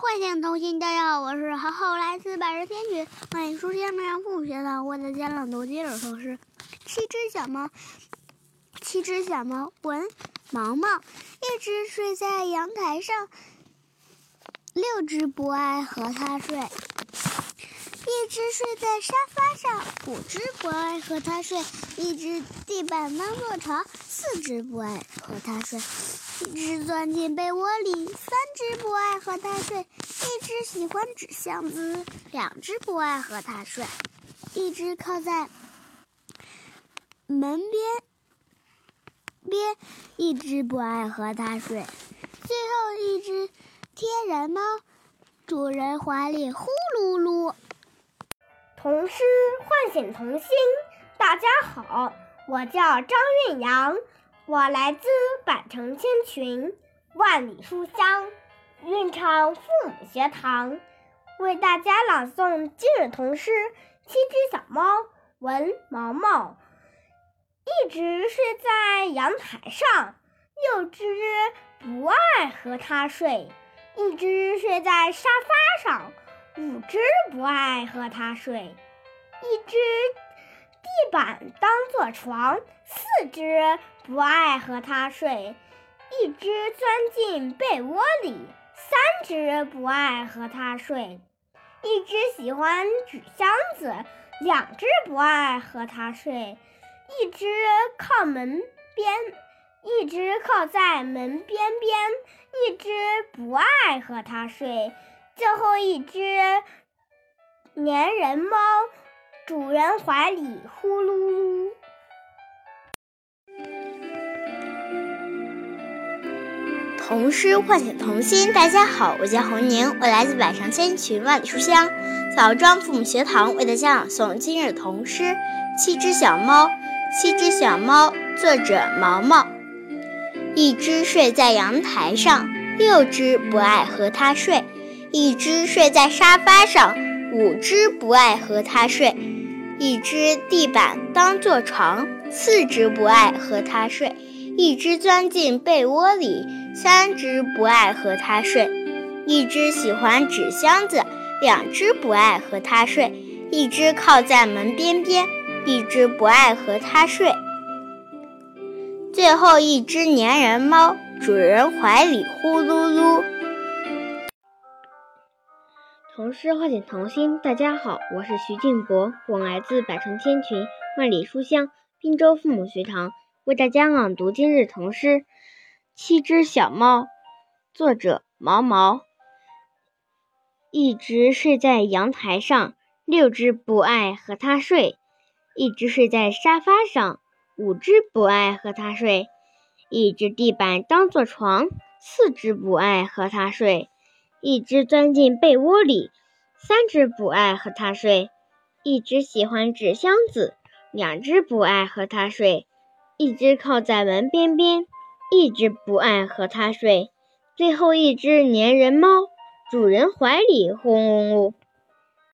唤醒童心，大家好，我是浩浩，来自百日天曲，欢迎书香美养父母学堂，我的家朗读今日同事，七只小猫，七只小猫，文毛毛，一只睡在阳台上，六只不爱和它睡。一只睡在沙发上，五只不爱和它睡；一只地板当做床，四只不爱和它睡；一只钻进被窝里，三只不爱和它睡；一只喜欢纸箱子，两只不爱和它睡；一只靠在门边边，一只不爱和它睡；最后一只天然猫，主人怀里呼噜噜。童诗唤醒童心，大家好，我叫张韵阳，我来自百城千群，万里书香韵唱父母学堂，为大家朗诵今日童诗《七只小猫》。文毛毛，一直睡在阳台上，六只不爱和它睡，一只睡在沙发上。五只不爱和它睡，一只地板当做床，四只不爱和它睡，一只钻进被窝里，三只不爱和它睡，一只喜欢纸箱子，两只不爱和它睡，一只靠门边，一只靠在门边边，一只不爱和它睡。最后一只粘人猫，主人怀里呼噜噜。童诗唤醒童心，大家好，我叫红宁，我来自百上千群万里书香枣庄父母学堂，为大家朗诵今日童诗《七只小猫》。七只小猫，作者毛毛。一只睡在阳台上，六只不爱和它睡。一只睡在沙发上，五只不爱和它睡；一只地板当做床，四只不爱和它睡；一只钻进被窝里，三只不爱和它睡；一只喜欢纸箱子，两只不爱和它睡；一只靠在门边边，一只不爱和它睡；最后一只粘人猫，主人怀里呼噜噜。童诗唤醒童心，大家好，我是徐静博，我来自百城千群万里书香滨州父母学堂，为大家朗读今日童诗《七只小猫》，作者毛毛。一直睡在阳台上，六只不爱和它睡；一直睡在沙发上，五只不爱和它睡；一只地板当做床，四只不爱和它睡。一只钻进被窝里，三只不爱和它睡；一只喜欢纸箱子，两只不爱和它睡；一只靠在门边边，一只不爱和它睡；最后一只粘人猫，主人怀里轰隆隆。